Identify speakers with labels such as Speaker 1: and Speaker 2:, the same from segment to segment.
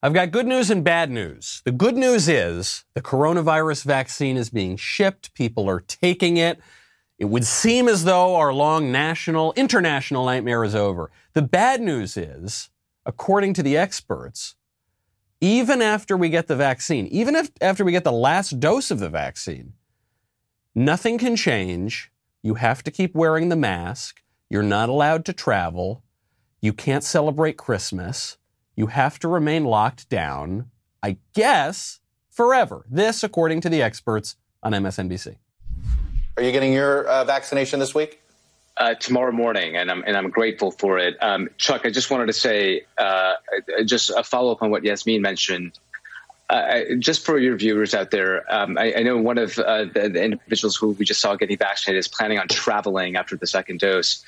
Speaker 1: I've got good news and bad news. The good news is the coronavirus vaccine is being shipped. People are taking it. It would seem as though our long national, international nightmare is over. The bad news is, according to the experts, even after we get the vaccine, even if after we get the last dose of the vaccine, nothing can change. You have to keep wearing the mask. You're not allowed to travel. You can't celebrate Christmas. You have to remain locked down, I guess, forever. This, according to the experts on MSNBC.
Speaker 2: Are you getting your uh, vaccination this week?
Speaker 3: Uh, tomorrow morning, and I'm and I'm grateful for it. Um, Chuck, I just wanted to say, uh, just a follow up on what Yasmin mentioned. Uh, just for your viewers out there, um, I, I, know one of uh, the, the, individuals who we just saw getting vaccinated is planning on traveling after the second dose.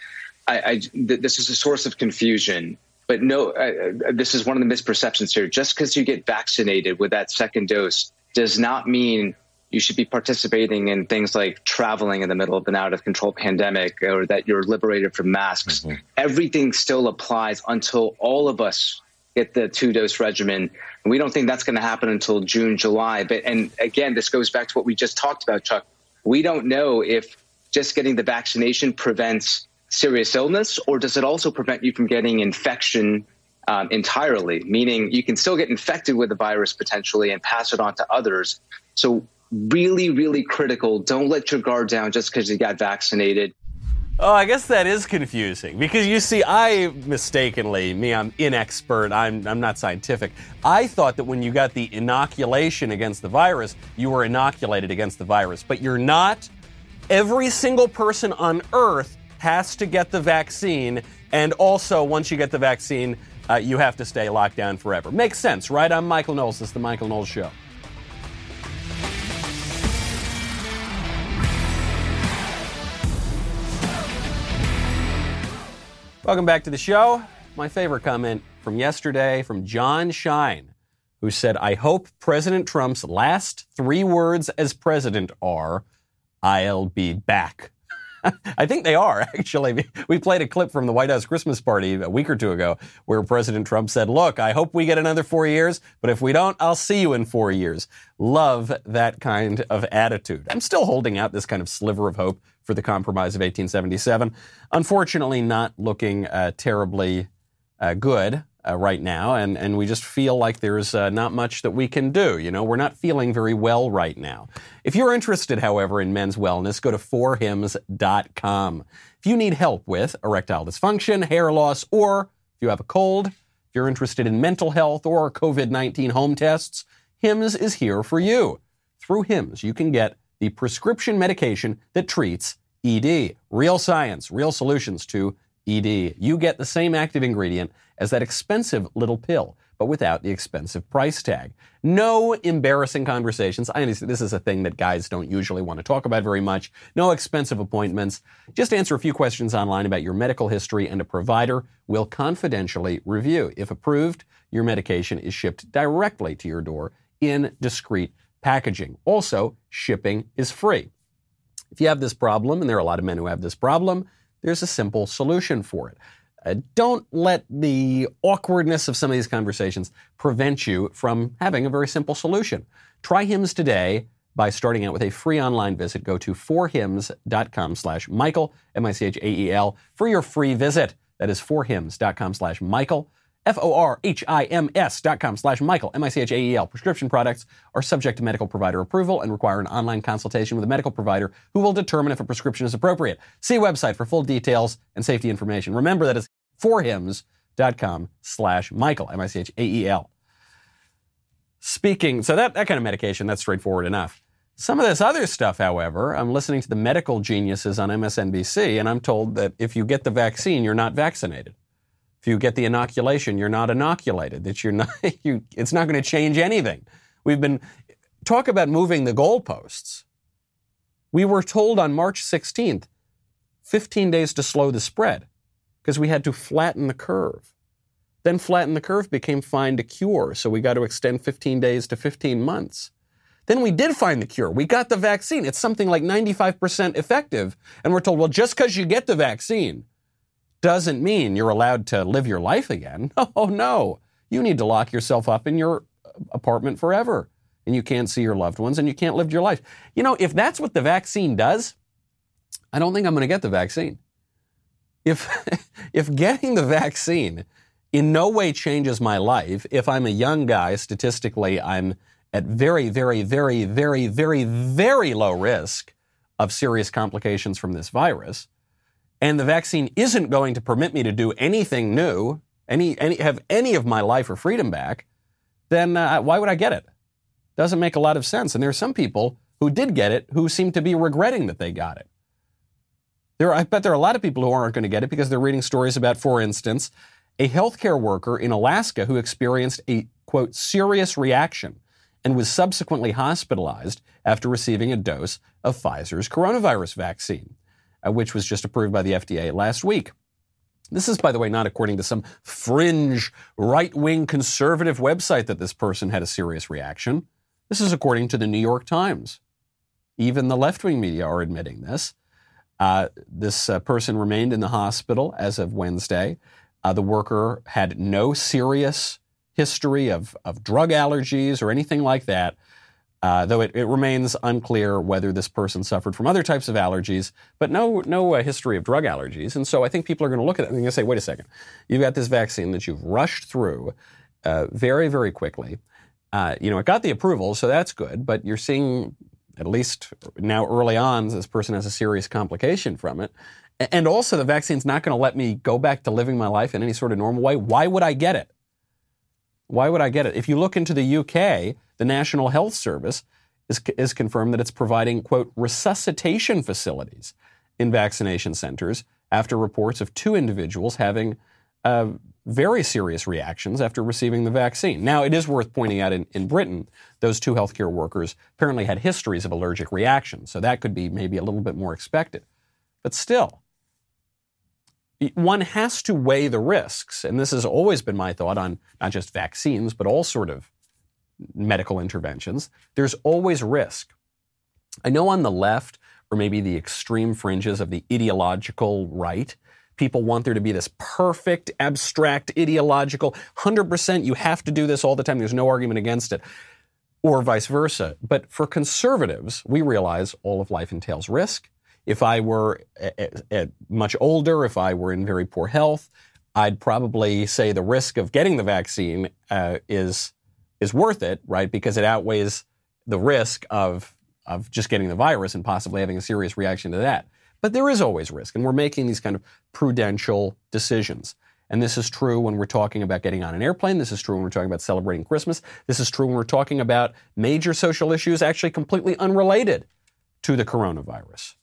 Speaker 3: I, I, th- this is a source of confusion. But no, uh, this is one of the misperceptions here. Just because you get vaccinated with that second dose does not mean you should be participating in things like traveling in the middle of an out of control pandemic or that you're liberated from masks. Mm-hmm. Everything still applies until all of us get the two dose regimen. And we don't think that's going to happen until June, July. But, and again, this goes back to what we just talked about, Chuck. We don't know if just getting the vaccination prevents serious illness, or does it also prevent you from getting infection um, entirely? Meaning you can still get infected with the virus potentially and pass it on to others. So, really, really critical. Don't let your guard down just because you got vaccinated.
Speaker 1: Oh, I guess that is confusing because you see, I mistakenly, me, I'm inexpert, I'm, I'm not scientific. I thought that when you got the inoculation against the virus, you were inoculated against the virus, but you're not. Every single person on earth has to get the vaccine. And also, once you get the vaccine, uh, you have to stay locked down forever. Makes sense, right? I'm Michael Knowles. This is the Michael Knowles Show. Welcome back to the show. My favorite comment from yesterday from John Shine, who said, I hope President Trump's last three words as president are, I'll be back. I think they are, actually. We played a clip from the White House Christmas party a week or two ago where President Trump said, Look, I hope we get another four years, but if we don't, I'll see you in four years. Love that kind of attitude. I'm still holding out this kind of sliver of hope for the compromise of 1877. Unfortunately, not looking uh, terribly uh, good uh, right now, and, and we just feel like there's uh, not much that we can do. You know, we're not feeling very well right now. If you're interested, however, in men's wellness, go to forhims.com. If you need help with erectile dysfunction, hair loss, or if you have a cold, if you're interested in mental health or COVID 19 home tests, HIMS is here for you. Through HIMS, you can get the prescription medication that treats ED. Real science, real solutions to ED. You get the same active ingredient as that expensive little pill, but without the expensive price tag. No embarrassing conversations. I understand this is a thing that guys don't usually want to talk about very much. No expensive appointments. Just answer a few questions online about your medical history and a provider will confidentially review. If approved, your medication is shipped directly to your door in discreet packaging. Also, shipping is free. If you have this problem, and there are a lot of men who have this problem, there's a simple solution for it. Uh, don't let the awkwardness of some of these conversations prevent you from having a very simple solution. Try HIMS today by starting out with a free online visit. Go to forhims.com slash Michael, M-I-C-H-A-E-L, for your free visit. That is forhims.com slash Michael. F-O-R-H-I-M-S dot com slash Michael, M-I-C-H-A-E-L. Prescription products are subject to medical provider approval and require an online consultation with a medical provider who will determine if a prescription is appropriate. See website for full details and safety information. Remember that it's forhims.com slash Michael, M-I-C-H-A-E-L. Speaking, so that, that kind of medication, that's straightforward enough. Some of this other stuff, however, I'm listening to the medical geniuses on MSNBC, and I'm told that if you get the vaccine, you're not vaccinated. If you get the inoculation, you're not inoculated. That you're not. You, it's not going to change anything. We've been talk about moving the goalposts. We were told on March 16th, 15 days to slow the spread, because we had to flatten the curve. Then flatten the curve became find a cure, so we got to extend 15 days to 15 months. Then we did find the cure. We got the vaccine. It's something like 95% effective. And we're told, well, just because you get the vaccine doesn't mean you're allowed to live your life again. Oh, no. you need to lock yourself up in your uh, apartment forever and you can't see your loved ones and you can't live your life. You know, if that's what the vaccine does, I don't think I'm going to get the vaccine. If, if getting the vaccine in no way changes my life, if I'm a young guy, statistically, I'm at very, very, very, very, very, very low risk of serious complications from this virus, and the vaccine isn't going to permit me to do anything new, any, any have any of my life or freedom back, then uh, why would I get it? Doesn't make a lot of sense. And there are some people who did get it who seem to be regretting that they got it. There, I bet there are a lot of people who aren't going to get it because they're reading stories about, for instance, a healthcare worker in Alaska who experienced a quote serious reaction and was subsequently hospitalized after receiving a dose of Pfizer's coronavirus vaccine, uh, which was just approved by the FDA last week. This is, by the way, not according to some fringe right wing conservative website that this person had a serious reaction. This is according to the New York Times. Even the left wing media are admitting this. Uh, this uh, person remained in the hospital as of Wednesday. Uh, the worker had no serious history of, of drug allergies or anything like that, uh, though it, it, remains unclear whether this person suffered from other types of allergies, but no, no uh, history of drug allergies. And so I think people are going to look at it and they're going to say, wait a second, you've got this vaccine that you've rushed through uh, very, very quickly. Uh, you know, it got the approval, so that's good, but you're seeing, at least now early on, this person has a serious complication from it. And also, the vaccine's not going to let me go back to living my life in any sort of normal way. Why would I get it? Why would I get it? If you look into the UK, the National Health Service is, is confirmed that it's providing, quote, resuscitation facilities in vaccination centers after reports of two individuals having uh, very serious reactions after receiving the vaccine. Now, it is worth pointing out in, in Britain, those two healthcare workers apparently had histories of allergic reactions, so that could be maybe a little bit more expected. But still, one has to weigh the risks. And this has always been my thought on not just vaccines, but all sort of medical interventions. There's always risk. I know on the left, or maybe the extreme fringes of the ideological right, people want there to be this perfect, abstract, ideological, 100% you have to do this all the time. There's no argument against it. Or vice versa. But for conservatives, we realize all of life entails risk. If I were at, at much older, if I were in very poor health, I'd probably say the risk of getting the vaccine uh, is is worth it, right? Because it outweighs the risk of of just getting the virus and possibly having a serious reaction to that. But there is always risk, and we're making these kind of prudential decisions. And this is true when we're talking about getting on an airplane. This is true when we're talking about celebrating Christmas. This is true when we're talking about major social issues actually completely unrelated to the coronavirus.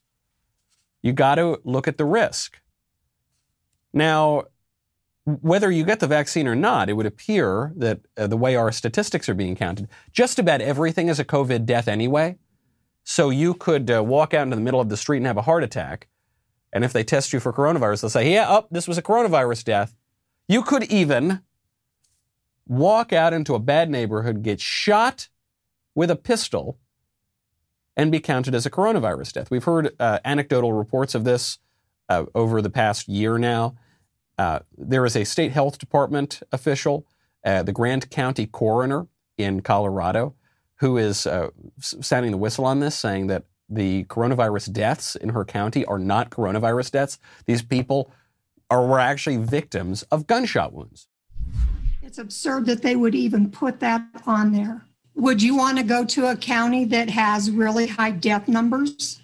Speaker 1: You got to look at the risk. Now, whether you get the vaccine or not, it would appear that uh, the way our statistics are being counted, just about everything is a COVID death anyway. So you could uh, walk out into the middle of the street and have a heart attack. And if they test you for coronavirus, they'll say, yeah, oh, this was a coronavirus death. You could even walk out into a bad neighborhood, get shot with a pistol, and be counted as a coronavirus death. We've heard uh, anecdotal reports of this uh, over the past year now. Uh, there is a state health department official, uh, the Grand County coroner in Colorado, who is uh, sounding the whistle on this, saying that the coronavirus deaths in her county are not coronavirus deaths. These people are were actually victims of gunshot wounds.
Speaker 4: It's absurd that they would even put that on there. Would you want to go to a county that has really high death numbers?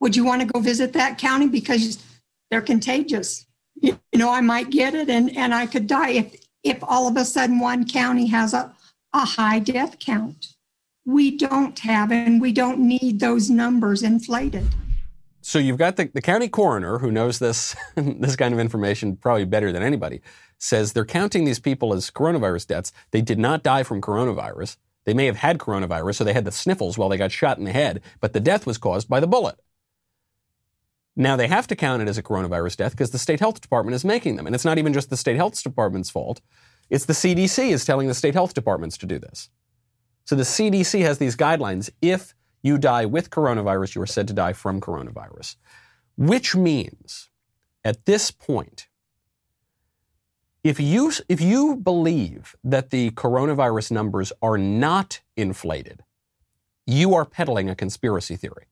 Speaker 4: Would you want to go visit that county because they're contagious? You know, I might get it and, and I could die if if all of a sudden one county has a, a high death count. We don't have and we don't need those numbers inflated.
Speaker 1: So you've got the, the county coroner who knows this this kind of information probably better than anybody, says they're counting these people as coronavirus deaths. They did not die from coronavirus. They may have had coronavirus, so they had the sniffles while they got shot in the head, but the death was caused by the bullet. Now they have to count it as a coronavirus death because the state health department is making them. And it's not even just the state health department's fault. It's the CDC is telling the state health departments to do this. So the CDC has these guidelines. If you die with coronavirus, you are said to die from coronavirus, which means at this point, If you, if you believe that the coronavirus numbers are not inflated, you are peddling a conspiracy theory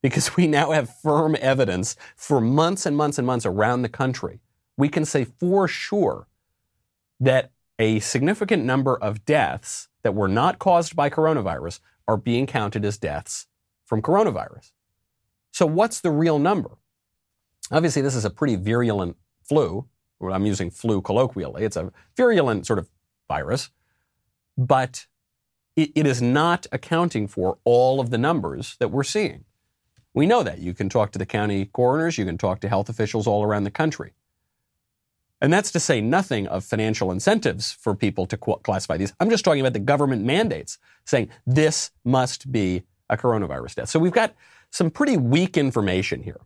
Speaker 1: because we now have firm evidence for months and months and months around the country. We can say for sure that a significant number of deaths that were not caused by coronavirus are being counted as deaths from coronavirus. So, what's the real number? Obviously, this is a pretty virulent flu. I'm using flu colloquially. It's a virulent sort of virus, but it, it is not accounting for all of the numbers that we're seeing. We know that. You can talk to the county coroners, you can talk to health officials all around the country. And that's to say nothing of financial incentives for people to classify these. I'm just talking about the government mandates saying this must be a coronavirus death. So we've got some pretty weak information here.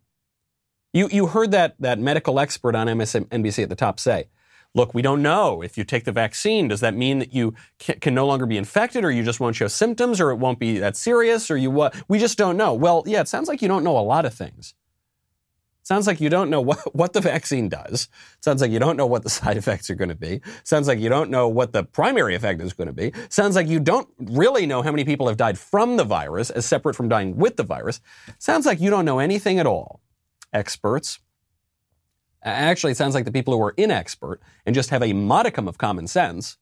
Speaker 1: You, you heard that, that medical expert on MSNBC at the top say, look, we don't know. If you take the vaccine, does that mean that you can, can, no longer be infected or you just won't show symptoms or it won't be that serious or you what? We just don't know. Well, yeah, it sounds like you don't know a lot of things. Sounds like you don't know what, what the vaccine does. Sounds like you don't know what the side effects are going to be. Sounds like you don't know what the primary effect is going to be. Sounds like you don't really know how many people have died from the virus as separate from dying with the virus. Sounds like you don't know anything at all. Experts. Actually, it sounds like the people who are inexpert and just have a modicum of common sense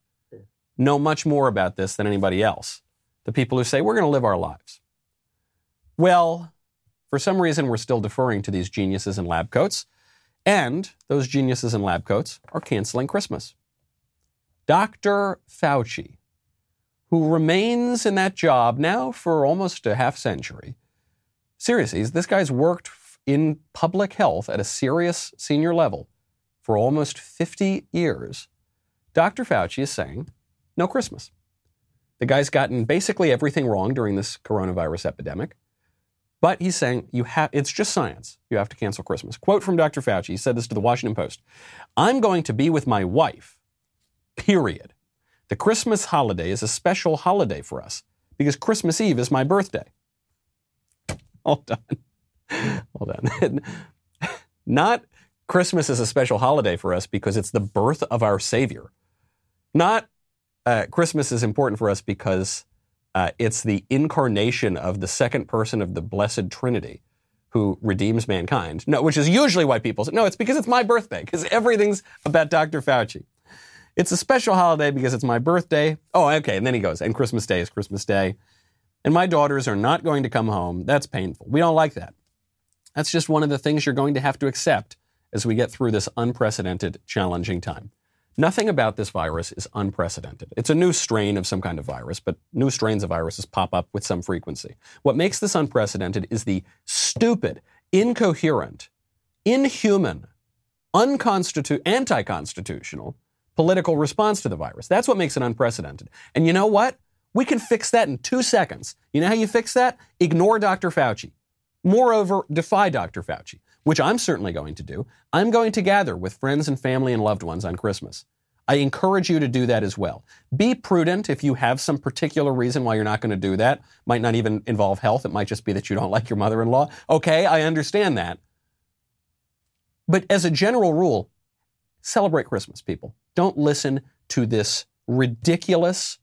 Speaker 1: know much more about this than anybody else. The people who say, we're going to live our lives. Well, for some reason, we're still deferring to these geniuses in lab coats, and those geniuses in lab coats are canceling Christmas. Dr. Fauci, who remains in that job now for almost a half century, seriously, this guy's worked in public health at a serious senior level for almost 50 years. Dr. Fauci is saying, no Christmas. The guy's gotten basically everything wrong during this coronavirus epidemic. But he's saying you have it's just science. You have to cancel Christmas. Quote from Dr. Fauci. He said this to the Washington Post. I'm going to be with my wife. Period. The Christmas holiday is a special holiday for us because Christmas Eve is my birthday. All on. Hold on. Not Christmas is a special holiday for us because it's the birth of our Savior. Not uh, Christmas is important for us because uh, it's the incarnation of the second person of the Blessed Trinity who redeems mankind. No, which is usually why people say, no, it's because it's my birthday, because everything's about Dr. Fauci. It's a special holiday because it's my birthday. Oh, okay. And then he goes, and Christmas Day is Christmas Day. And my daughters are not going to come home. That's painful. We don't like that. That's just one of the things you're going to have to accept as we get through this unprecedented, challenging time. Nothing about this virus is unprecedented. It's a new strain of some kind of virus, but new strains of viruses pop up with some frequency. What makes this unprecedented is the stupid, incoherent, inhuman, unconstitu- anti-constitutional political response to the virus. That's what makes it unprecedented. And you know what? We can fix that in two seconds. You know how you fix that? Ignore Dr. Fauci. Moreover, defy Dr. Fauci which I'm certainly going to do, I'm going to gather with friends and family and loved ones on Christmas. I encourage you to do that as well. Be prudent if you have some particular reason why you're not going to do that. Might not even involve health. It might just be that you don't like your mother in law. Okay, I understand that. But as a general rule, celebrate Christmas, people. Don't listen to this ridiculous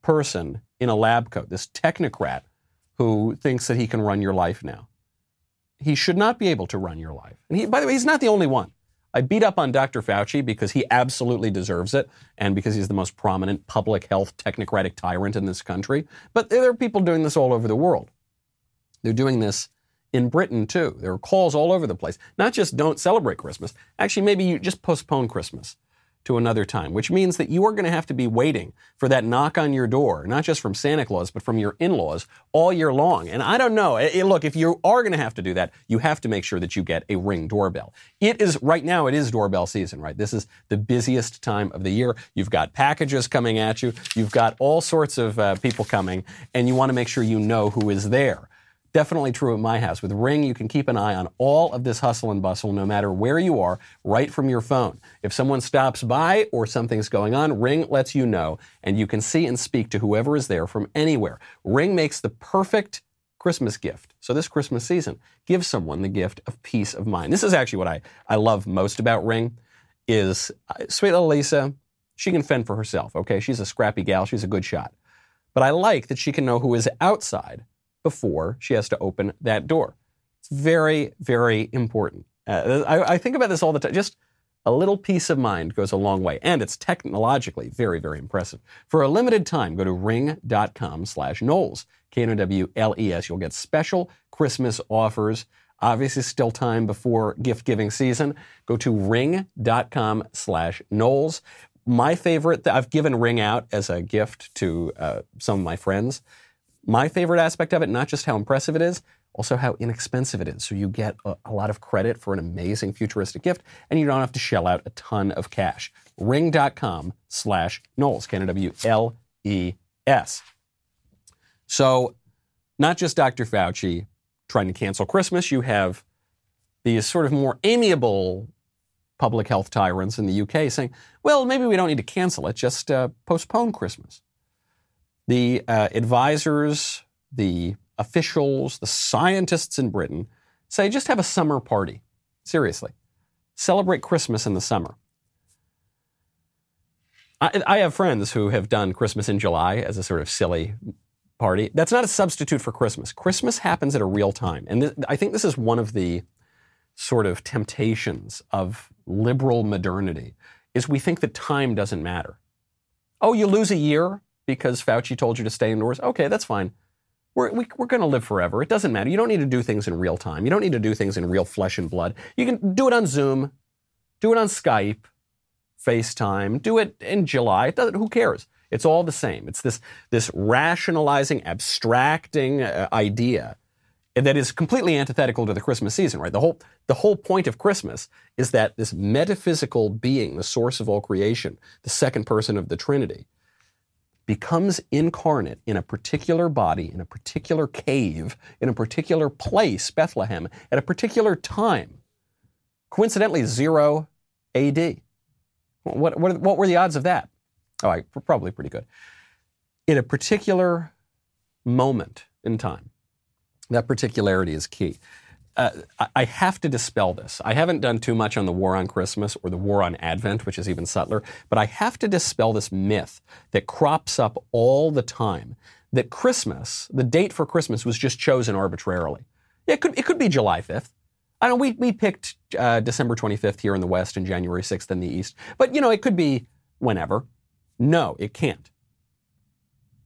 Speaker 1: person in a lab coat, this technocrat who thinks that he can run your life now. He should not be able to run your life. And he, by the way, he's not the only one. I beat up on Dr. Fauci because he absolutely deserves it and because he's the most prominent public health technocratic tyrant in this country. But there are people doing this all over the world. They're doing this in Britain too. There are calls all over the place. Not just don't celebrate Christmas. Actually, maybe you just postpone Christmas to another time, which means that you are going to have to be waiting for that knock on your door, not just from Santa Claus, but from your in-laws all year long. And I don't know. It, look, if you are going to have to do that, you have to make sure that you get a ring doorbell. It is right now. It is doorbell season, right? This is the busiest time of the year. You've got packages coming at you. You've got all sorts of uh, people coming, and you want to make sure you know who is there. Definitely true at my house. With Ring, you can keep an eye on all of this hustle and bustle no matter where you are, right from your phone. If someone stops by or something's going on, Ring lets you know, and you can see and speak to whoever is there from anywhere. Ring makes the perfect Christmas gift. So this Christmas season, give someone the gift of peace of mind. This is actually what I, I love most about Ring is uh, sweet little Lisa. She can fend for herself. Okay, she's a scrappy gal. She's a good shot. But I like that she can know who is outside before she has to open that door. It's very, very important. Uh, I, I think about this all the time. Just a little peace of mind goes a long way, and it's technologically very, very impressive. For a limited time, go to ring.com slash Knowles, K-N-O-W-L-E-S. You'll get special Christmas offers. Obviously, still time before gift giving season. Go to ring.com slash Knowles. My favorite, that I've given Ring out as a gift to uh, some of my friends. My favorite aspect of it, not just how impressive it is, also how inexpensive it is. So you get a, a, lot of credit for an amazing futuristic gift, and you don't have to shell out a ton of cash. Ring.com slash Knowles, K-N-O-W-L-E-S. So not just Dr. Fauci trying to cancel Christmas, you have these sort of more amiable public health tyrants in the UK saying, well, maybe we don't need to cancel it, just uh, postpone Christmas. The uh, advisors, the officials, the scientists in Britain say just have a summer party. Seriously. Celebrate Christmas in the summer. I, I, have friends who have done Christmas in July as a sort of silly party. That's not a substitute for Christmas. Christmas happens at a real time. And th- I think this is one of the sort of temptations of liberal modernity is we think that time doesn't matter. Oh, you lose a year because Fauci told you to stay indoors? Okay, that's fine. We're, we, are we are going to live forever. It doesn't matter. You don't need to do things in real time. You don't need to do things in real flesh and blood. You can do it on Zoom, do it on Skype, FaceTime, do it in July. It doesn't, who cares? It's all the same. It's this, this rationalizing, abstracting uh, idea that is completely antithetical to the Christmas season, right? The whole, the whole point of Christmas is that this metaphysical being, the source of all creation, the second person of the Trinity, becomes incarnate in a particular body, in a particular cave, in a particular place, Bethlehem, at a particular time. Coincidentally, zero AD. What, what, what were the odds of that? Oh, I, probably pretty good. In a particular moment in time. That particularity is key uh, I have to dispel this. I haven't done too much on the war on Christmas or the war on Advent, which is even subtler, but I have to dispel this myth that crops up all the time that Christmas, the date for Christmas, was just chosen arbitrarily. It could, it could be July 5th. I know we, we picked uh, December 25th here in the West and January 6th in the East, but you know, it could be whenever. No, it can't.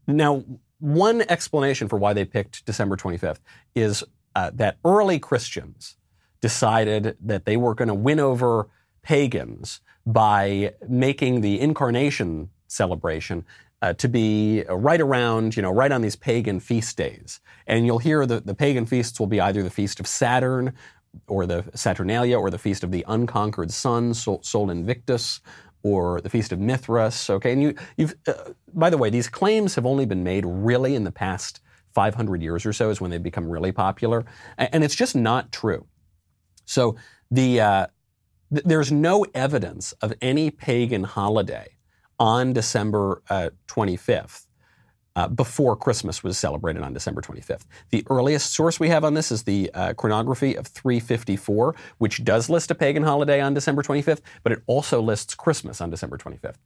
Speaker 1: Now, one explanation for why they picked December 25th is uh, that early Christians decided that they were going to win over pagans by making the incarnation celebration uh, to be right around, you know, right on these pagan feast days. And you'll hear that the pagan feasts will be either the feast of Saturn or the Saturnalia or the feast of the unconquered sun, Sol, Invictus, or the feast of Mithras. Okay, and you, you've, uh, by the way, these claims have only been made really in the past 500 years or so is when they become really popular. And it's just not true. So the, uh, th- there's no evidence of any pagan holiday on December uh, 25th. Uh, before Christmas was celebrated on December 25th. The earliest source we have on this is the uh, chronography of 354, which does list a pagan holiday on December 25th, but it also lists Christmas on December 25th.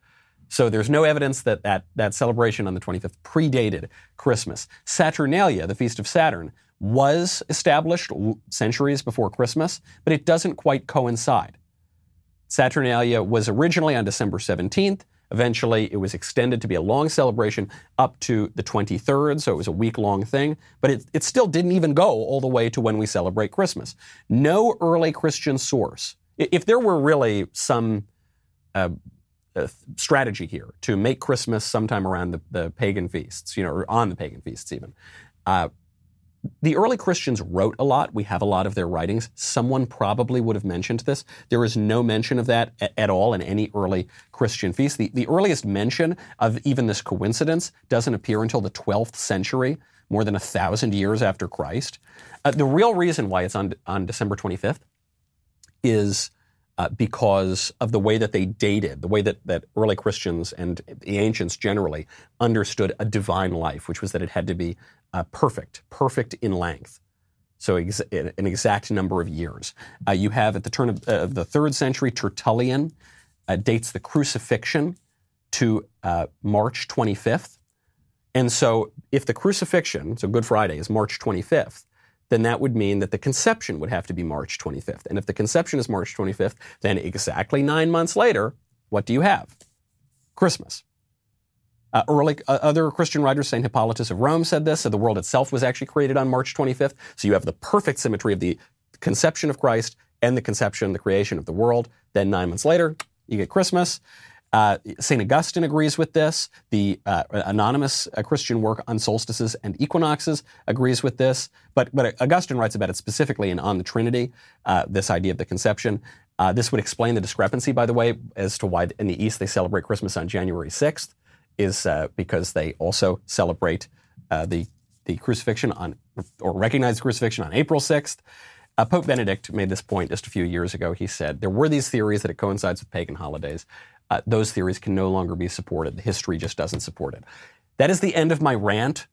Speaker 1: So there's no evidence that that, that celebration on the 25th predated Christmas. Saturnalia, the Feast of Saturn, was established centuries before Christmas, but it doesn't quite coincide. Saturnalia was originally on December 17th. Eventually, it was extended to be a long celebration up to the 23rd, so it was a week long thing, but it, it still didn't even go all the way to when we celebrate Christmas. No early Christian source, if there were really some uh, strategy here to make Christmas sometime around the, the, pagan feasts, you know, or on the pagan feasts even. Uh, the early Christians wrote a lot. We have a lot of their writings. Someone probably would have mentioned this. There is no mention of that at, at all in any early Christian feast. The, the earliest mention of even this coincidence doesn't appear until the 12th century, more than a thousand years after Christ. Uh, the real reason why it's on, on December 25th is uh, because of the way that they dated, the way that, that early Christians and the ancients generally understood a divine life, which was that it had to be uh, perfect, perfect in length. So ex- an exact number of years. Uh, you have at the turn of, of, the third century Tertullian uh, dates the crucifixion to uh, March 25th. And so if the crucifixion, so Good Friday, is March 25th, then that would mean that the conception would have to be March 25th. And if the conception is March 25th, then exactly nine months later, what do you have? Christmas. Uh, early uh, other Christian writers, Saint Hippolytus of Rome, said this. So the world itself was actually created on March 25th. So you have the perfect symmetry of the conception of Christ and the conception, the creation of the world. Then nine months later, you get Christmas. Uh, St. Augustine agrees with this. The uh, anonymous uh, Christian work on solstices and equinoxes agrees with this. But, but Augustine writes about it specifically in On the Trinity, uh, this idea of the conception. Uh, this would explain the discrepancy, by the way, as to why in the East they celebrate Christmas on January 6th, is uh, because they also celebrate the, the crucifixion on, or recognize crucifixion on April 6th. Uh, Pope Benedict made this point just a few years ago. He said there were these theories that it coincides with pagan holidays. Uh, those theories can no longer be supported. The history just doesn't support it. That is the end of my rant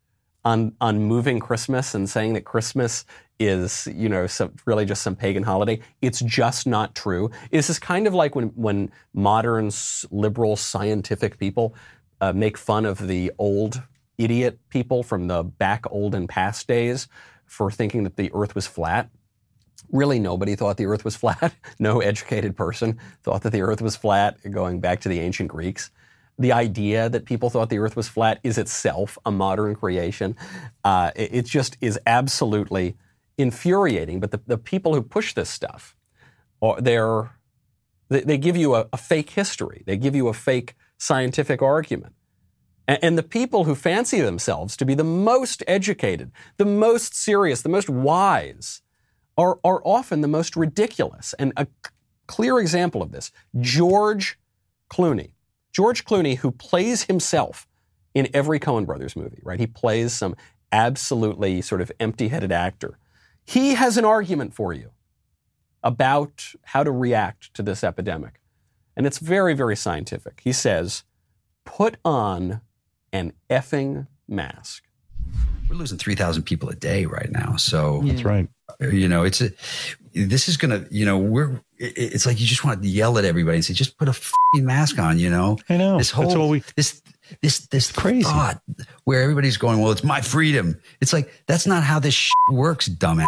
Speaker 1: on on moving Christmas and saying that Christmas is you know some, really just some pagan holiday. It's just not true. This is kind of like when when modern liberal scientific people uh, make fun of the old idiot people from the back old and past days for thinking that the Earth was flat really nobody thought the earth was flat. no educated person thought that the earth was flat, going back to the ancient Greeks. The idea that people thought the earth was flat is itself a modern creation. Uh, it, it, just is absolutely infuriating. But the, the people who push this stuff, they're, they, they give you a, a fake history, they give you a fake scientific argument. And the people who fancy themselves to be the most educated, the most serious, the most wise, are, are often the most ridiculous. And a clear example of this George Clooney. George Clooney, who plays himself in every Coen Brothers movie, right? He plays some absolutely sort of empty headed actor. He has an argument for you about how to react to this epidemic. And it's very, very scientific. He says, put on an effing mask.
Speaker 5: We're losing 3,000 people a day right now. So
Speaker 6: that's right.
Speaker 5: You know, it's a, this is going to, you know, we're, it's like you just want to yell at everybody and say, just put a mask on, you know?
Speaker 6: I know.
Speaker 5: This whole, we, this, this, this crazy thought where everybody's going, well, it's my freedom. It's like, that's not how this works, dumbass.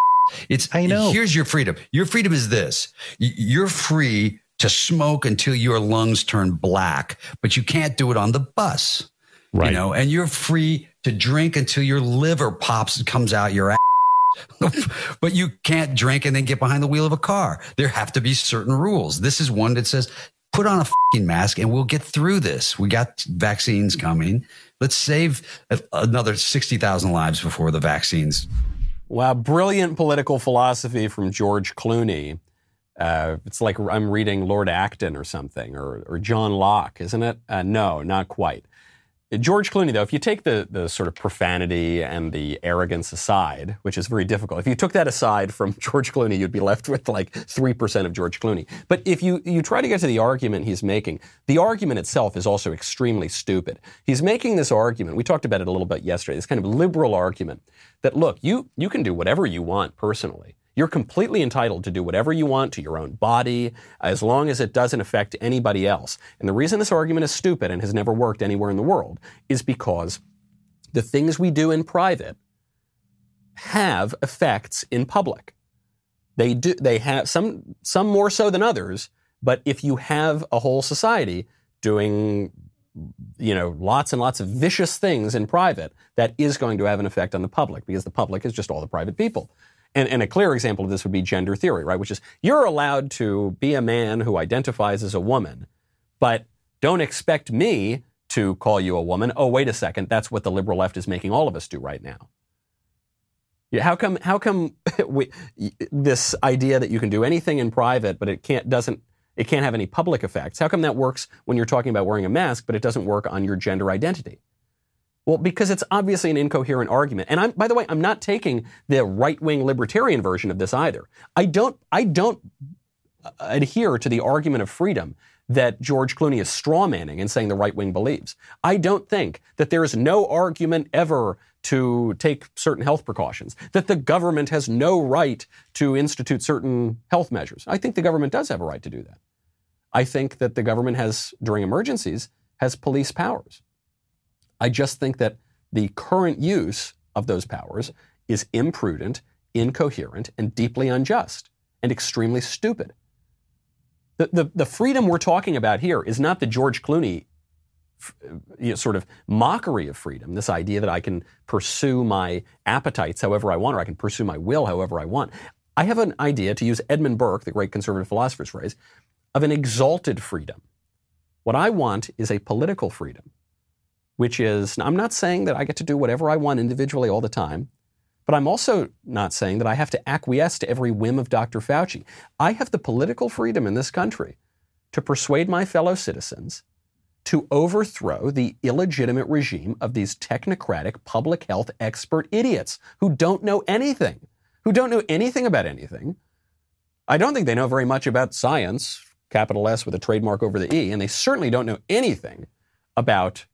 Speaker 5: It's,
Speaker 6: I know.
Speaker 5: Here's your freedom. Your freedom is this. You're free to smoke until your lungs turn black, but you can't do it on the bus.
Speaker 6: Right.
Speaker 5: You know, and you're free to drink until your liver pops and comes out your ass. but you can't drink and then get behind the wheel of a car. There have to be certain rules. This is one that says, put on a fucking mask and we'll get through this. We got vaccines coming. Let's save another 60,000 lives before the vaccines.
Speaker 1: Wow, brilliant political philosophy from George Clooney. Uh, it's like I'm reading Lord Acton or something, or, or John Locke, isn't it? Uh, no, not quite. George Clooney, though, if you take the, the sort of profanity and the arrogance aside, which is very difficult, if you took that aside from George Clooney, you'd be left with like 3% of George Clooney. But if you, you try to get to the argument he's making, the argument itself is also extremely stupid. He's making this argument, we talked about it a little bit yesterday, this kind of liberal argument that, look, you, you can do whatever you want personally. You're completely entitled to do whatever you want to your own body as long as it doesn't affect anybody else. And the reason this argument is stupid and has never worked anywhere in the world is because the things we do in private have effects in public. They do they have some some more so than others, but if you have a whole society doing you know lots and lots of vicious things in private, that is going to have an effect on the public because the public is just all the private people. And, and, a clear example of this would be gender theory, right? Which is you're allowed to be a man who identifies as a woman, but don't expect me to call you a woman. Oh, wait a second. That's what the liberal left is making all of us do right now. Yeah, how come, how come we, this idea that you can do anything in private, but it can't, doesn't, it can't have any public effects? How come that works when you're talking about wearing a mask, but it doesn't work on your gender identity? Well, because it's obviously an incoherent argument. And I'm, by the way, I'm not taking the right-wing libertarian version of this either. I don't, I don't uh, adhere to the argument of freedom that George Clooney is strawmanning and saying the right wing believes. I don't think that there is no argument ever to take certain health precautions, that the government has no right to institute certain health measures. I think the government does have a right to do that. I think that the government has, during emergencies, has police powers. I just think that the current use of those powers is imprudent, incoherent, and deeply unjust and extremely stupid. The, the, the freedom we're talking about here is not the George Clooney you know, sort of mockery of freedom, this idea that I can pursue my appetites however I want, or I can pursue my will however I want. I have an idea, to use Edmund Burke, the great conservative philosopher's phrase, of an exalted freedom. What I want is a political freedom, which is, I'm not saying that I get to do whatever I want individually all the time, but I'm also not saying that I have to acquiesce to every whim of Dr. Fauci. I have the political freedom in this country to persuade my fellow citizens to overthrow the illegitimate regime of these technocratic public health expert idiots who don't know anything, who don't know anything about anything. I don't think they know very much about science, capital S with a trademark over the E, and they certainly don't know anything about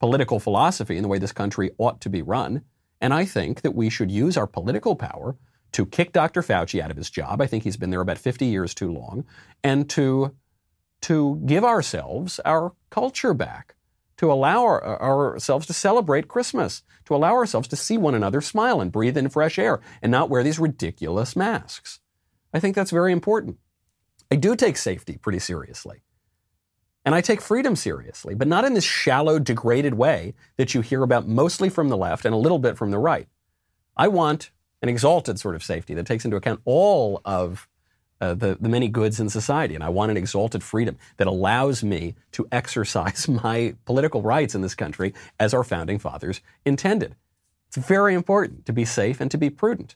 Speaker 1: political philosophy and the way this country ought to be run. And I think that we should use our political power to kick Dr. Fauci out of his job. I think he's been there about 50 years too long, and to to give ourselves our culture back, to allow our, ourselves to celebrate Christmas, to allow ourselves to see one another smile and breathe in fresh air and not wear these ridiculous masks. I think that's very important. I do take safety pretty seriously. And I take freedom seriously, but not in this shallow, degraded way that you hear about mostly from the left and a little bit from the right. I want an exalted sort of safety that takes into account all of uh, the, the many goods in society. And I want an exalted freedom that allows me to exercise my political rights in this country as our founding fathers intended. It's very important to be safe and to be prudent.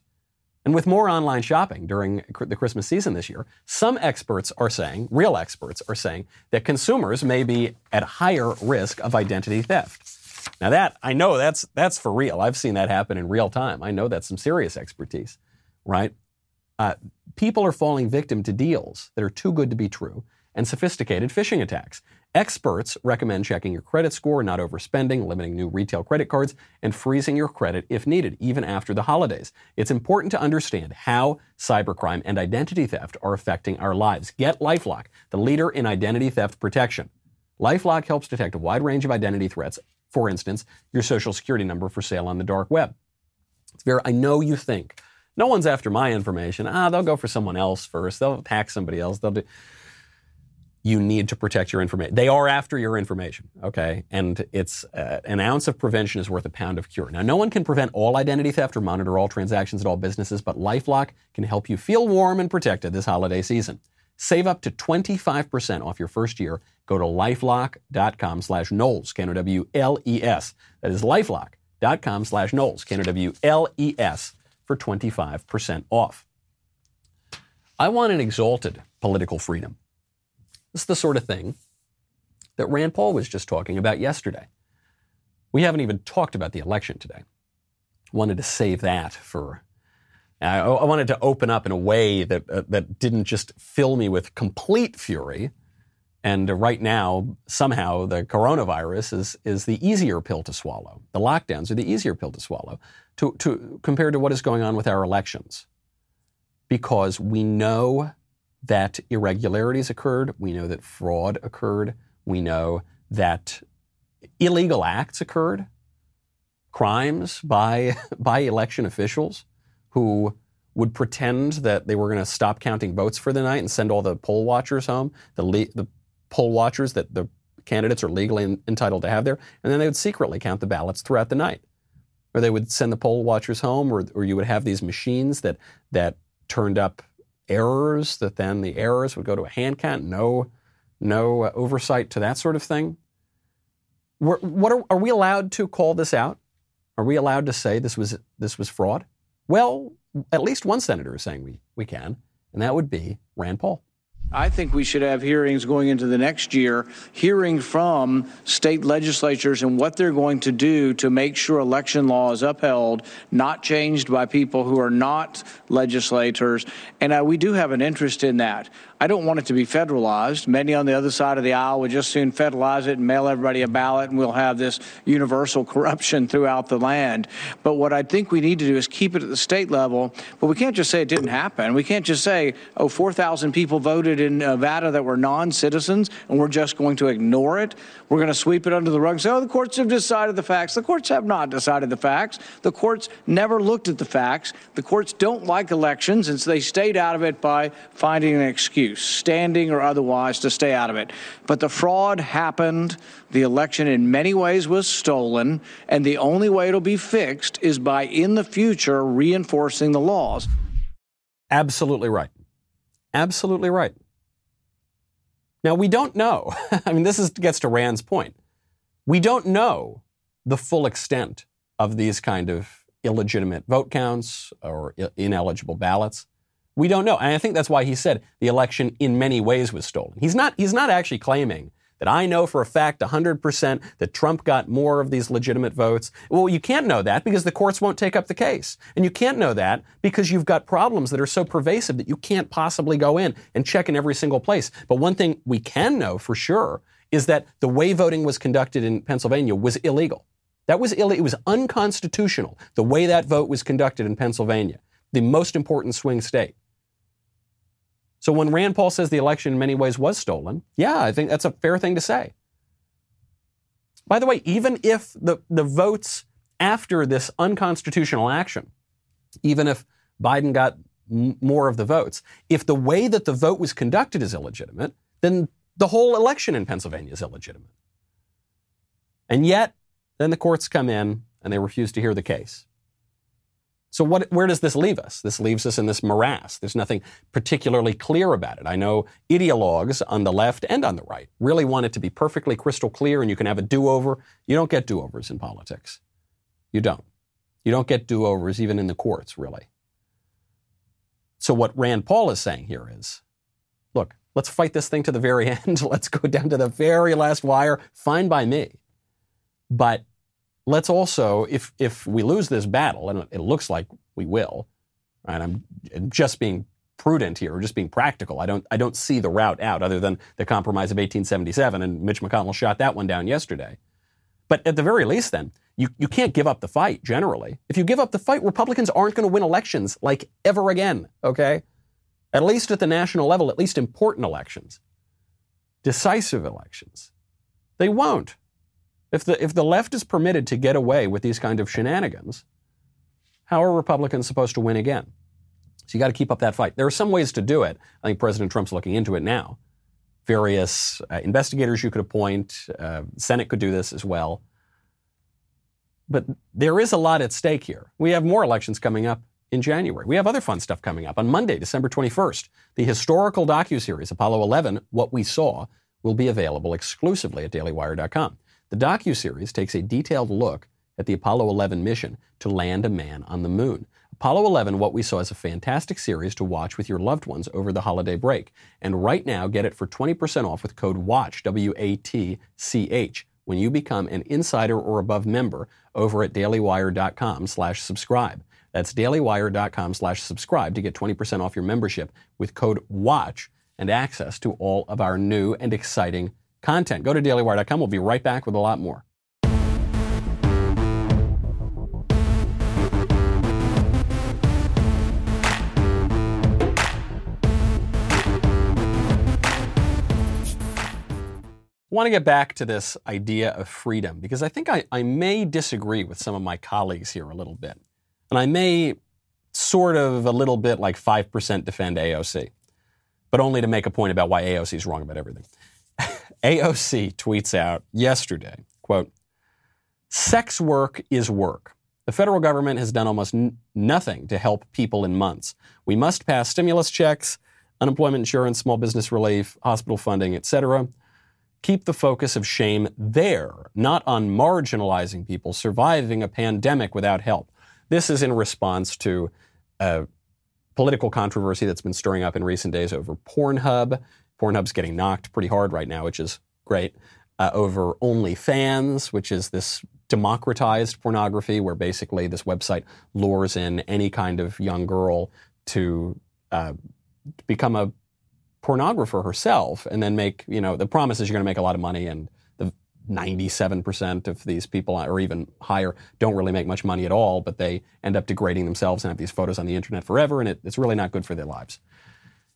Speaker 1: And with more online shopping during the Christmas season this year, some experts are saying, real experts are saying, that consumers may be at higher risk of identity theft. Now that I know that's that's for real. I've seen that happen in real time. I know that's some serious expertise, right? Uh, people are falling victim to deals that are too good to be true and sophisticated phishing attacks. Experts recommend checking your credit score, not overspending, limiting new retail credit cards, and freezing your credit if needed, even after the holidays. It's important to understand how cybercrime and identity theft are affecting our lives. Get Lifelock, the leader in identity theft protection. Lifelock helps detect a wide range of identity threats. For instance, your social security number for sale on the dark web. It's very, I know you think no one's after my information. Ah, they'll go for someone else first. They'll hack somebody else. They'll do. You need to protect your information. They are after your information, okay? And it's uh, an ounce of prevention is worth a pound of cure. Now, no one can prevent all identity theft or monitor all transactions at all businesses, but LifeLock can help you feel warm and protected this holiday season. Save up to 25% off your first year. Go to lifelock.com slash Knowles, K-N-O-W-L-E-S. That is lifelock.com slash Knowles, K-N-O-W-L-E-S for 25% off. I want an exalted political freedom. This is the sort of thing that Rand Paul was just talking about yesterday. We haven't even talked about the election today. Wanted to save that for. I, I wanted to open up in a way that uh, that didn't just fill me with complete fury. And right now, somehow, the coronavirus is is the easier pill to swallow. The lockdowns are the easier pill to swallow to, to, compared to what is going on with our elections. Because we know that irregularities occurred, we know that fraud occurred, we know that illegal acts occurred, crimes by, by election officials who would pretend that they were going to stop counting votes for the night and send all the poll watchers home, the, le- the poll watchers that the candidates are legally entitled to have there, and then they would secretly count the ballots throughout the night. Or they would send the poll watchers home, or, or you would have these machines that that turned up errors that then the errors would go to a hand count. No, no uh, oversight to that sort of thing. We're, what are, are we allowed to call this out? Are we allowed to say this was this was fraud? Well, at least one senator is saying we we can, and that would be Rand Paul.
Speaker 6: I think we should have hearings going into the next year, hearing from state legislatures and what they're going to do to make sure election law is upheld, not changed by people who are not legislators. And uh, we do have an interest in that. I don't want it to be federalized. Many on the other side of the aisle would just soon federalize it and mail everybody a ballot, and we'll have this universal corruption throughout the land. But what I think we need to do is keep it at the state level. But we can't just say it didn't happen. We can't just say, oh, 4,000 people voted in Nevada that were non citizens, and we're just going to ignore it. We're going to sweep it under the rug and say, oh, the courts have decided the facts. The courts have not decided the facts. The courts never looked at the facts. The courts don't like elections, and so they stayed out of it by finding an excuse, standing or otherwise, to stay out of it. But the fraud happened. The election, in many ways, was stolen, and the only way it'll be fixed is by, in the future, reinforcing the laws.
Speaker 1: Absolutely right. Absolutely right. Now, we don't know. I mean, this is, gets to Rand's point. We don't know the full extent of these kind of illegitimate vote counts or ineligible ballots. We don't know. And I think that's why he said the election in many ways was stolen. He's not, he's not actually claiming that I know for a fact 100% that Trump got more of these legitimate votes. Well, you can't know that because the courts won't take up the case. And you can't know that because you've got problems that are so pervasive that you can't possibly go in and check in every single place. But one thing we can know for sure is that the way voting was conducted in Pennsylvania was illegal. That was Ill- it was unconstitutional the way that vote was conducted in Pennsylvania, the most important swing state. So when Rand Paul says the election in many ways was stolen, yeah, I think that's a fair thing to say. By the way, even if the, the votes after this unconstitutional action, even if Biden got m- more of the votes, if the way that the vote was conducted is illegitimate, then the whole election in Pennsylvania is illegitimate. And yet, then the courts come in and they refuse to hear the case. So what, where does this leave us? This leaves us in this morass. There's nothing particularly clear about it. I know ideologues on the left and on the right really want it to be perfectly crystal clear and you can have a do-over. You don't get do-overs in politics. You don't. You don't get do-overs even in the courts, really. So what Rand Paul is saying here is, look, let's fight this thing to the very end. let's go down to the very last wire. Fine by me. But let's also, if if we lose this battle, and it looks like we will, and I'm just being prudent here, or just being practical. I don't I don't see the route out other than the compromise of 1877, and Mitch McConnell shot that one down yesterday. But at the very least, then you you can't give up the fight. Generally, if you give up the fight, Republicans aren't going to win elections like ever again. Okay, at least at the national level, at least important elections, decisive elections, they won't. If the, if the left is permitted to get away with these kind of shenanigans, how are Republicans supposed to win again? So you got to keep up that fight. There are some ways to do it. I think President Trump's looking into it now. Various uh, investigators you could appoint, uh, Senate could do this as well. But there is a lot at stake here. We have more elections coming up in January. We have other fun stuff coming up. On Monday, December 21st, the historical docu-series Apollo 11, What We Saw, will be available exclusively at dailywire.com. The docu-series takes a detailed look at the Apollo 11 mission to land a man on the moon. Apollo 11, what we saw, is a fantastic series to watch with your loved ones over the holiday break. And right now, get it for 20% off with code WATCH, W-A-T-C-H, when you become an insider or above member over at dailywire.com slash subscribe. That's dailywire.com slash subscribe to get 20% off your membership with code WATCH and access to all of our new and exciting content. Go to dailywire.com. We'll be right back with a lot more. I want to get back to this idea of freedom because I think I, I may disagree with some of my colleagues here a little bit. And I may sort of a little bit like 5% defend AOC, but only to make a point about why AOC is wrong about everything. AOC tweets out yesterday, quote, sex work is work. The federal government has done almost n- nothing to help people in months. We must pass stimulus checks, unemployment insurance, small business relief, hospital funding, etc. Keep the focus of shame there, not on marginalizing people surviving a pandemic without help. This is in response to a political controversy that's been stirring up in recent days over Pornhub Pornhub's getting knocked pretty hard right now, which is great. Uh, over OnlyFans, which is this democratized pornography where basically this website lures in any kind of young girl to uh, become a pornographer herself and then make, you know, the promise is you're going to make a lot of money and the 97% of these people or even higher don't really make much money at all, but they end up degrading themselves and have these photos on the internet forever and it, it's really not good for their lives.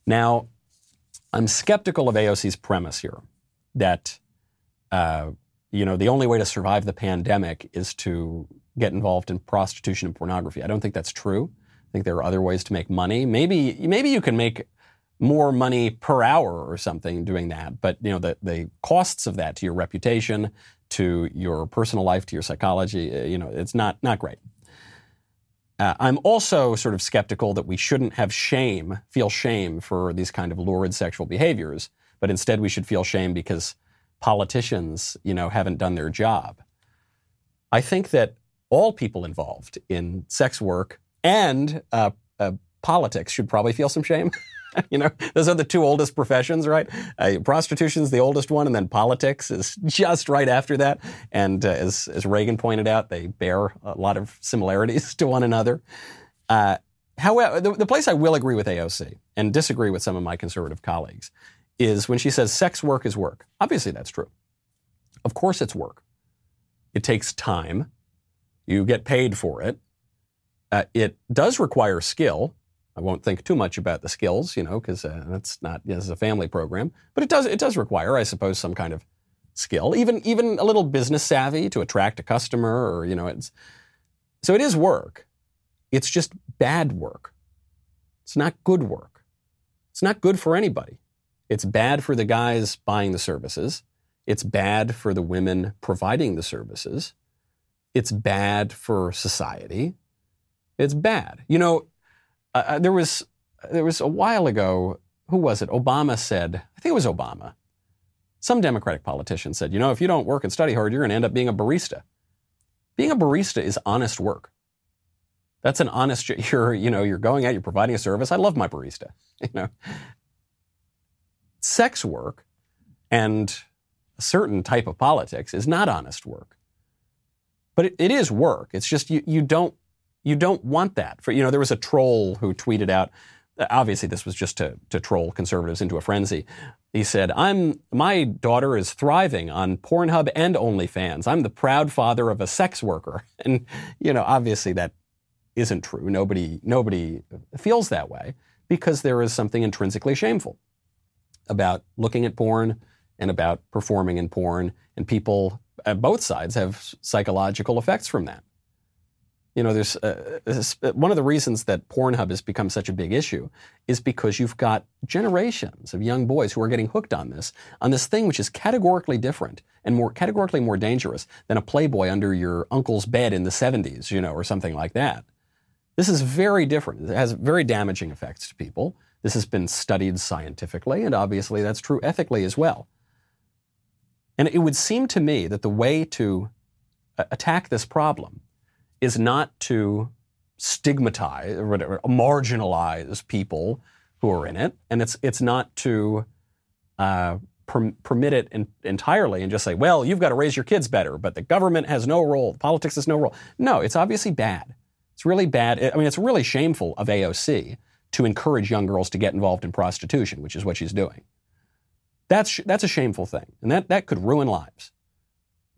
Speaker 1: Now, I'm skeptical of AOC's premise here that, uh, you know, the only way to survive the pandemic is to get involved in prostitution and pornography. I don't think that's true. I think there are other ways to make money. Maybe, maybe you can make more money per hour or something doing that. But you know, the, the costs of that to your reputation, to your personal life, to your psychology, uh, you know, it's not not great. Uh, I'm also sort of skeptical that we shouldn't have shame, feel shame for these kind of lurid sexual behaviors, but instead we should feel shame because politicians, you know, haven't done their job. I think that all people involved in sex work and uh, uh, politics should probably feel some shame. you know, those are the two oldest professions, right? Uh, prostitution's the oldest one, and then politics is just right after that. And uh, as, as Reagan pointed out, they bear a lot of similarities to one another. Uh, however, the, the place I will agree with AOC and disagree with some of my conservative colleagues is when she says sex work is work. Obviously, that's true. Of course, it's work. It takes time. You get paid for it. Uh, it does require skill. I won't think too much about the skills, you know, because uh, that's not this is a family program. But it does it does require, I suppose, some kind of skill, even even a little business savvy to attract a customer, or you know, it's so it is work. It's just bad work. It's not good work. It's not good for anybody. It's bad for the guys buying the services. It's bad for the women providing the services. It's bad for society. It's bad. You know, uh, uh, there was there was a while ago. Who was it? Obama said. I think it was Obama. Some Democratic politician said, "You know, if you don't work and study hard, you're going to end up being a barista." Being a barista is honest work. That's an honest. You're you know you're going out. You're providing a service. I love my barista. You know, sex work and a certain type of politics is not honest work. But it, it is work. It's just you, you don't you don't want that. For you know, there was a troll who tweeted out. Obviously, this was just to, to troll conservatives into a frenzy. He said, "I'm my daughter is thriving on Pornhub and OnlyFans. I'm the proud father of a sex worker." And you know, obviously, that isn't true. Nobody nobody feels that way because there is something intrinsically shameful about looking at porn and about performing in porn, and people at both sides have psychological effects from that. You know, there's uh, uh, one of the reasons that Pornhub has become such a big issue is because you've got generations of young boys who are getting hooked on this, on this thing which is categorically different and more categorically more dangerous than a Playboy under your uncle's bed in the 70s, you know, or something like that. This is very different. It has very damaging effects to people. This has been studied scientifically, and obviously that's true ethically as well. And it would seem to me that the way to uh, attack this problem is not to stigmatize or whatever, marginalize people who are in it, and it's it's not to uh, per- permit it in, entirely and just say, well, you've got to raise your kids better, but the government has no role, politics has no role. No, it's obviously bad. It's really bad. I mean, it's really shameful of AOC to encourage young girls to get involved in prostitution, which is what she's doing. That's that's a shameful thing, and that that could ruin lives.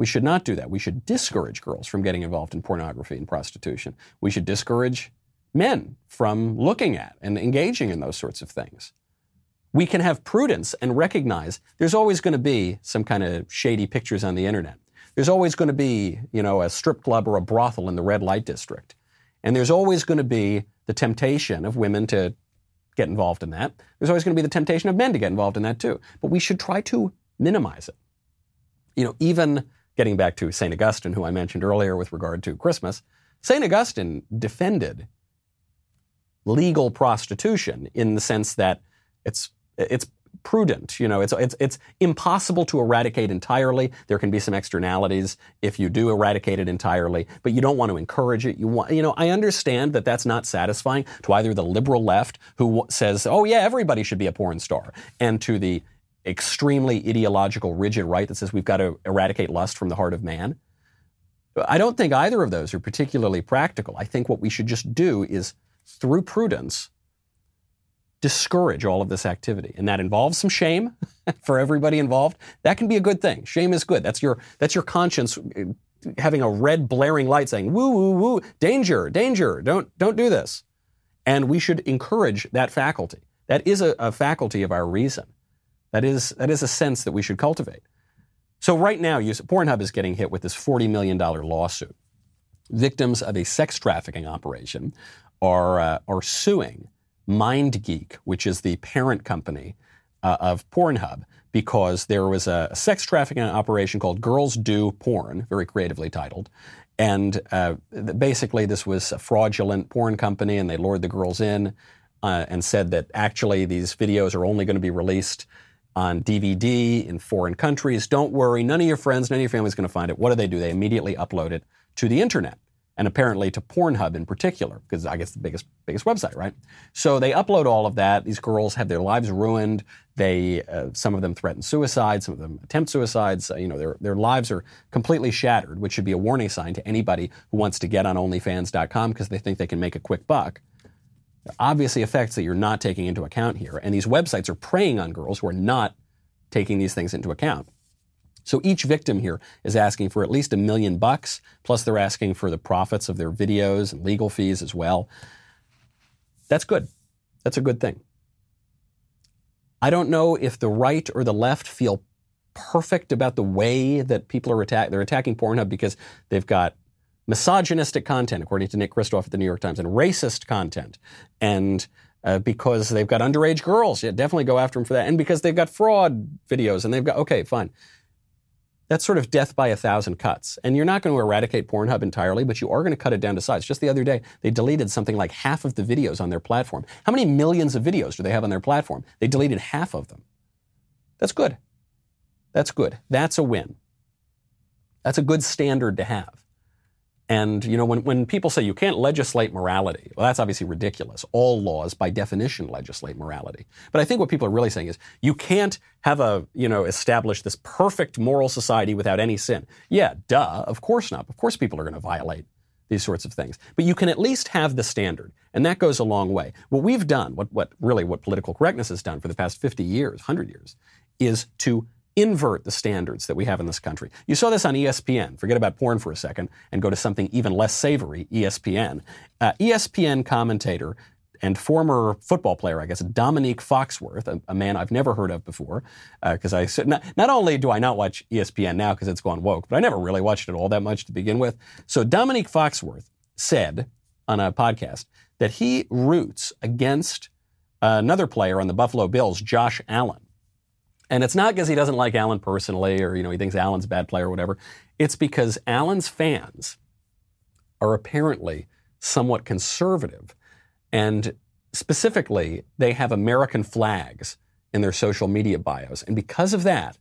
Speaker 1: We should not do that. We should discourage girls from getting involved in pornography and prostitution. We should discourage men from looking at and engaging in those sorts of things. We can have prudence and recognize there's always going to be some kind of shady pictures on the internet. There's always going to be, you know, a strip club or a brothel in the red light district. And there's always going to be the temptation of women to get involved in that. There's always going to be the temptation of men to get involved in that too. But we should try to minimize it. You know, even getting back to St. Augustine, who I mentioned earlier with regard to Christmas, St. Augustine defended legal prostitution in the sense that it's, it's prudent. You know, it's, it's, it's impossible to eradicate entirely. There can be some externalities if you do eradicate it entirely, but you don't want to encourage it. You want, you know, I understand that that's not satisfying to either the liberal left who says, oh yeah, everybody should be a porn star, and to the extremely ideological, rigid right that says we've got to eradicate lust from the heart of man. I don't think either of those are particularly practical. I think what we should just do is, through prudence, discourage all of this activity. And that involves some shame for everybody involved. That can be a good thing. Shame is good. That's your, that's your conscience uh, having a red blaring light saying, woo, woo, woo, danger, danger, don't, don't do this. And we should encourage that faculty. That is a, a faculty of our reason. That is, that is a sense that we should cultivate. So right now, you, Pornhub is getting hit with this $40 million lawsuit. Victims of a sex trafficking operation are, uh, are suing MindGeek, which is the parent company uh, of Pornhub, because there was a, sex trafficking operation called Girls Do Porn, very creatively titled. And uh, basically, this was a fraudulent porn company, and they lured the girls in uh, and said that actually these videos are only going to be released on DVD in foreign countries. Don't worry, none of your friends, none of your family is going to find it. What do they do? They immediately upload it to the internet and apparently to Pornhub in particular, because I guess the biggest biggest website, right? So they upload all of that. These girls have their lives ruined. They uh, some of them threaten suicide, some of them attempt suicides. Uh, you know, their their lives are completely shattered, which should be a warning sign to anybody who wants to get on OnlyFans.com because they think they can make a quick buck. Obviously effects that you're not taking into account here, and these websites are preying on girls who are not taking these things into account. So each victim here is asking for at least a million bucks, plus they're asking for the profits of their videos and legal fees as well. That's good. That's a good thing. I don't know if the right or the left feel perfect about the way that people are attacking. They're attacking Pornhub because they've got misogynistic content, according to Nick Kristof at the New York Times, and racist content, and uh, because they've got underage girls. Yeah, definitely go after them for that, and because they've got fraud videos, and they've got okay, fine. That's sort of death by a thousand cuts. And you're not going to eradicate Pornhub entirely, but you are going to cut it down to size. Just the other day, they deleted something like half of the videos on their platform. How many millions of videos do they have on their platform? They deleted half of them. That's good. That's good. That's a win. That's a good standard to have. And, you know, when, when people say you can't legislate morality, well, that's obviously ridiculous. All laws, by definition, legislate morality. But I think what people are really saying is you can't have a, you know, establish this perfect moral society without any sin. Yeah, duh, of course not. Of course people are going to violate these sorts of things. But you can at least have the standard, and that goes a long way. What we've done, what, what really what political correctness has done for the past 50 years, 100 years, is to invert the standards that we have in this country. You saw this on ESPN. Forget about porn for a second and go to something even less savory, ESPN. Uh, ESPN commentator and former football player, I guess, Dominique Foxworth, a, a man I've never heard of before, because uh, I not, not only do I not watch ESPN now because it's gone woke, but I never really watched it all that much to begin with. So Dominique Foxworth said on a podcast that he roots against another player on the Buffalo Bills, Josh Allen. And it's not because he doesn't like Allen personally or, you know, he thinks Allen's a bad player or whatever. It's because Allen's fans are apparently somewhat conservative. And specifically, they have American flags in their social media bios. And because of that,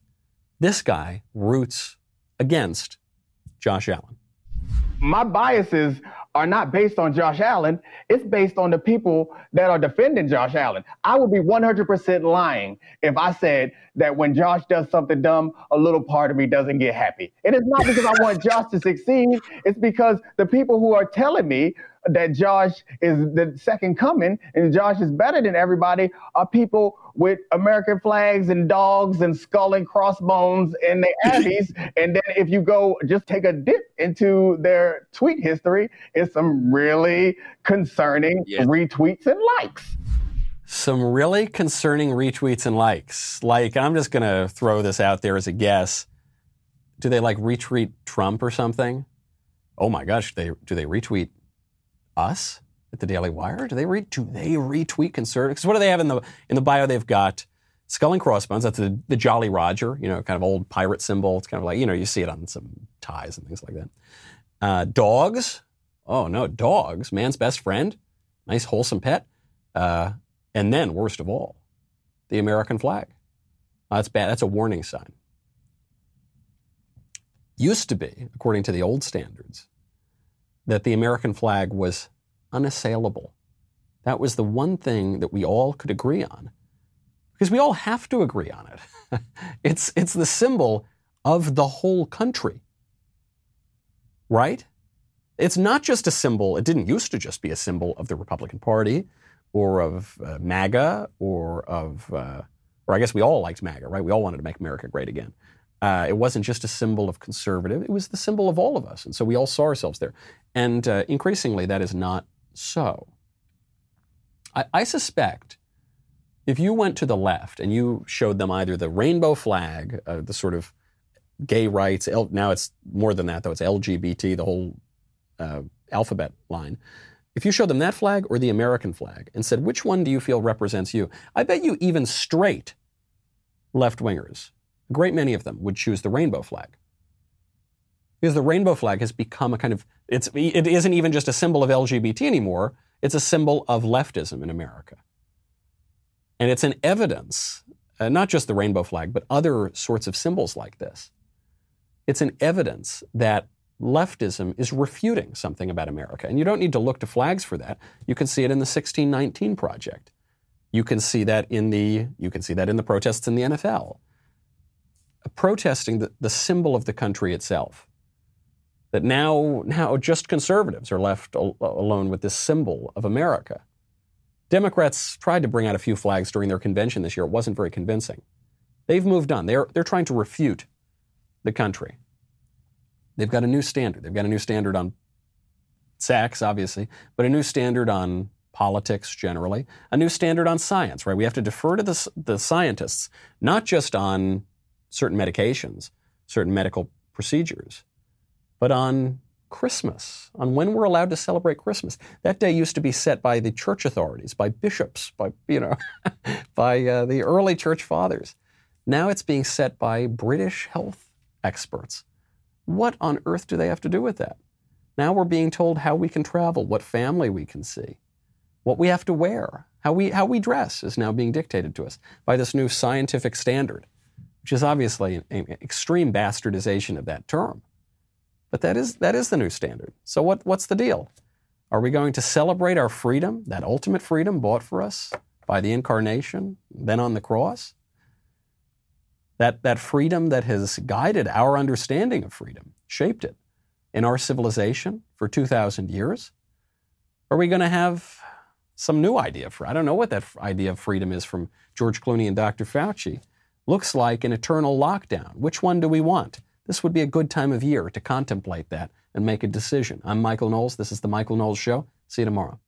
Speaker 1: this guy roots against Josh Allen.
Speaker 7: My biases are not based on Josh Allen. It's based on the people that are defending Josh Allen. I would be 100% lying if I said that when Josh does something dumb, a little part of me doesn't get happy. And it's not because I want Josh to succeed. It's because the people who are telling me that Josh is the second coming and Josh is better than everybody are people with American flags and dogs and skull and crossbones in the Abbeys. and then if you go just take a dip into their tweet history, it's some really concerning retweets and likes.
Speaker 1: Some really concerning retweets and likes. Like, I'm just going to throw this out there as a guess. Do they like retweet Trump or something? Oh my gosh, they do they retweet us at the Daily Wire? Do they read? Do they retweet conservative? Because what do they have in the in the bio? They've got skull and crossbones. That's the, the Jolly Roger, you know, kind of old pirate symbol. It's kind of like you know you see it on some ties and things like that. Uh, dogs. Oh no, dogs. Man's best friend. Nice wholesome pet. Uh, and then worst of all, the American flag. That's bad. That's a warning sign. Used to be, according to the old standards, that the American flag was unassailable. That was the one thing that we all could agree on. Because we all have to agree on it. it's, it's the symbol of the whole country. Right? It's not just a symbol, it didn't used to just be a symbol of the Republican Party or of uh, MAGA or of, uh, or I guess we all liked MAGA, right? We all wanted to make America great again. Uh, it wasn't just a symbol of conservative, it was the symbol of all of us. And so we all saw ourselves there. And uh, increasingly, that is not so. I, I suspect If you went to the left and you showed them either the rainbow flag, uh, the sort of gay rights, L, now it's more than that though, it's LGBT, the whole uh, alphabet line. If you showed them that flag or the American flag and said, which one do you feel represents you? I bet you even straight left wingers, a great many of them, would choose the rainbow flag. Because the rainbow flag has become a kind of, it's, it isn't even just a symbol of LGBT anymore, it's a symbol of leftism in America. And it's an evidence, uh, not just the rainbow flag, but other sorts of symbols like this. It's an evidence that leftism is refuting something about America. And you don't need to look to flags for that. You can see it in the 1619 Project. You can see that in the, you can see that in the protests in the NFL. Protesting the, the symbol of the country itself. That now, now just conservatives are left al- uh, alone with this symbol of America. Democrats tried to bring out a few flags during their convention this year. It wasn't very convincing. They've moved on. They're, they're trying to refute the country. They've got a new standard. They've got a new standard on sex, obviously, but a new standard on politics generally, a new standard on science, right? We have to defer to the, the scientists, not just on certain medications, certain medical procedures, but on Christmas, on when we're allowed to celebrate Christmas. That day used to be set by the church authorities, by bishops, by, you know, by uh, the early church fathers. Now it's being set by British health experts. What on earth do they have to do with that? Now we're being told how we can travel, what family we can see, what we have to wear, how we, how we dress is now being dictated to us by this new scientific standard, which is obviously an, an extreme bastardization of that term. But that is, that is the new standard. So what, what's the deal? Are we going to celebrate our freedom, that ultimate freedom bought for us by the incarnation, then on the cross? That, that freedom that has guided our understanding of freedom, shaped it in our civilization for 2,000 years? Are we going to have some new idea for I don't know what that idea of freedom is from George Clooney and Dr. Fauci. Looks like an eternal lockdown. Which one do we want? This would be a good time of year to contemplate that and make a decision. I'm Michael Knowles. This is The Michael Knowles Show. See you tomorrow.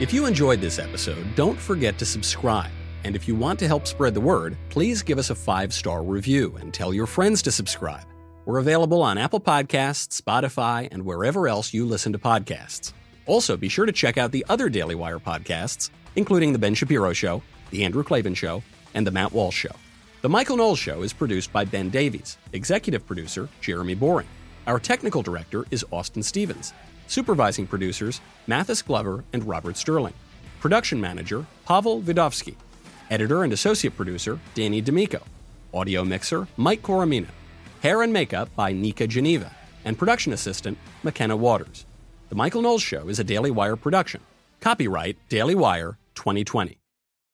Speaker 1: If you enjoyed this episode, don't forget to subscribe. And if you want to help spread the word, please give us a five star review and tell your friends to subscribe. We're available on Apple Podcasts, Spotify, and wherever else you listen to podcasts. Also, be sure to check out the other Daily Wire podcasts, including The Ben Shapiro Show, The Andrew Klavan Show, and The Matt Walsh Show. The Michael Knowles Show is produced by Ben Davies, executive producer Jeremy Boring. Our technical director is Austin Stevens. Supervising producers Mathis Glover and Robert Sterling. Production manager Pavel Vidovsky. Editor and associate producer Danny D'Amico. Audio mixer Mike Coromina. Hair and makeup by Nika Geneva. And production assistant McKenna Waters. The Michael Knowles Show is a Daily Wire production. Copyright Daily Wire 2020.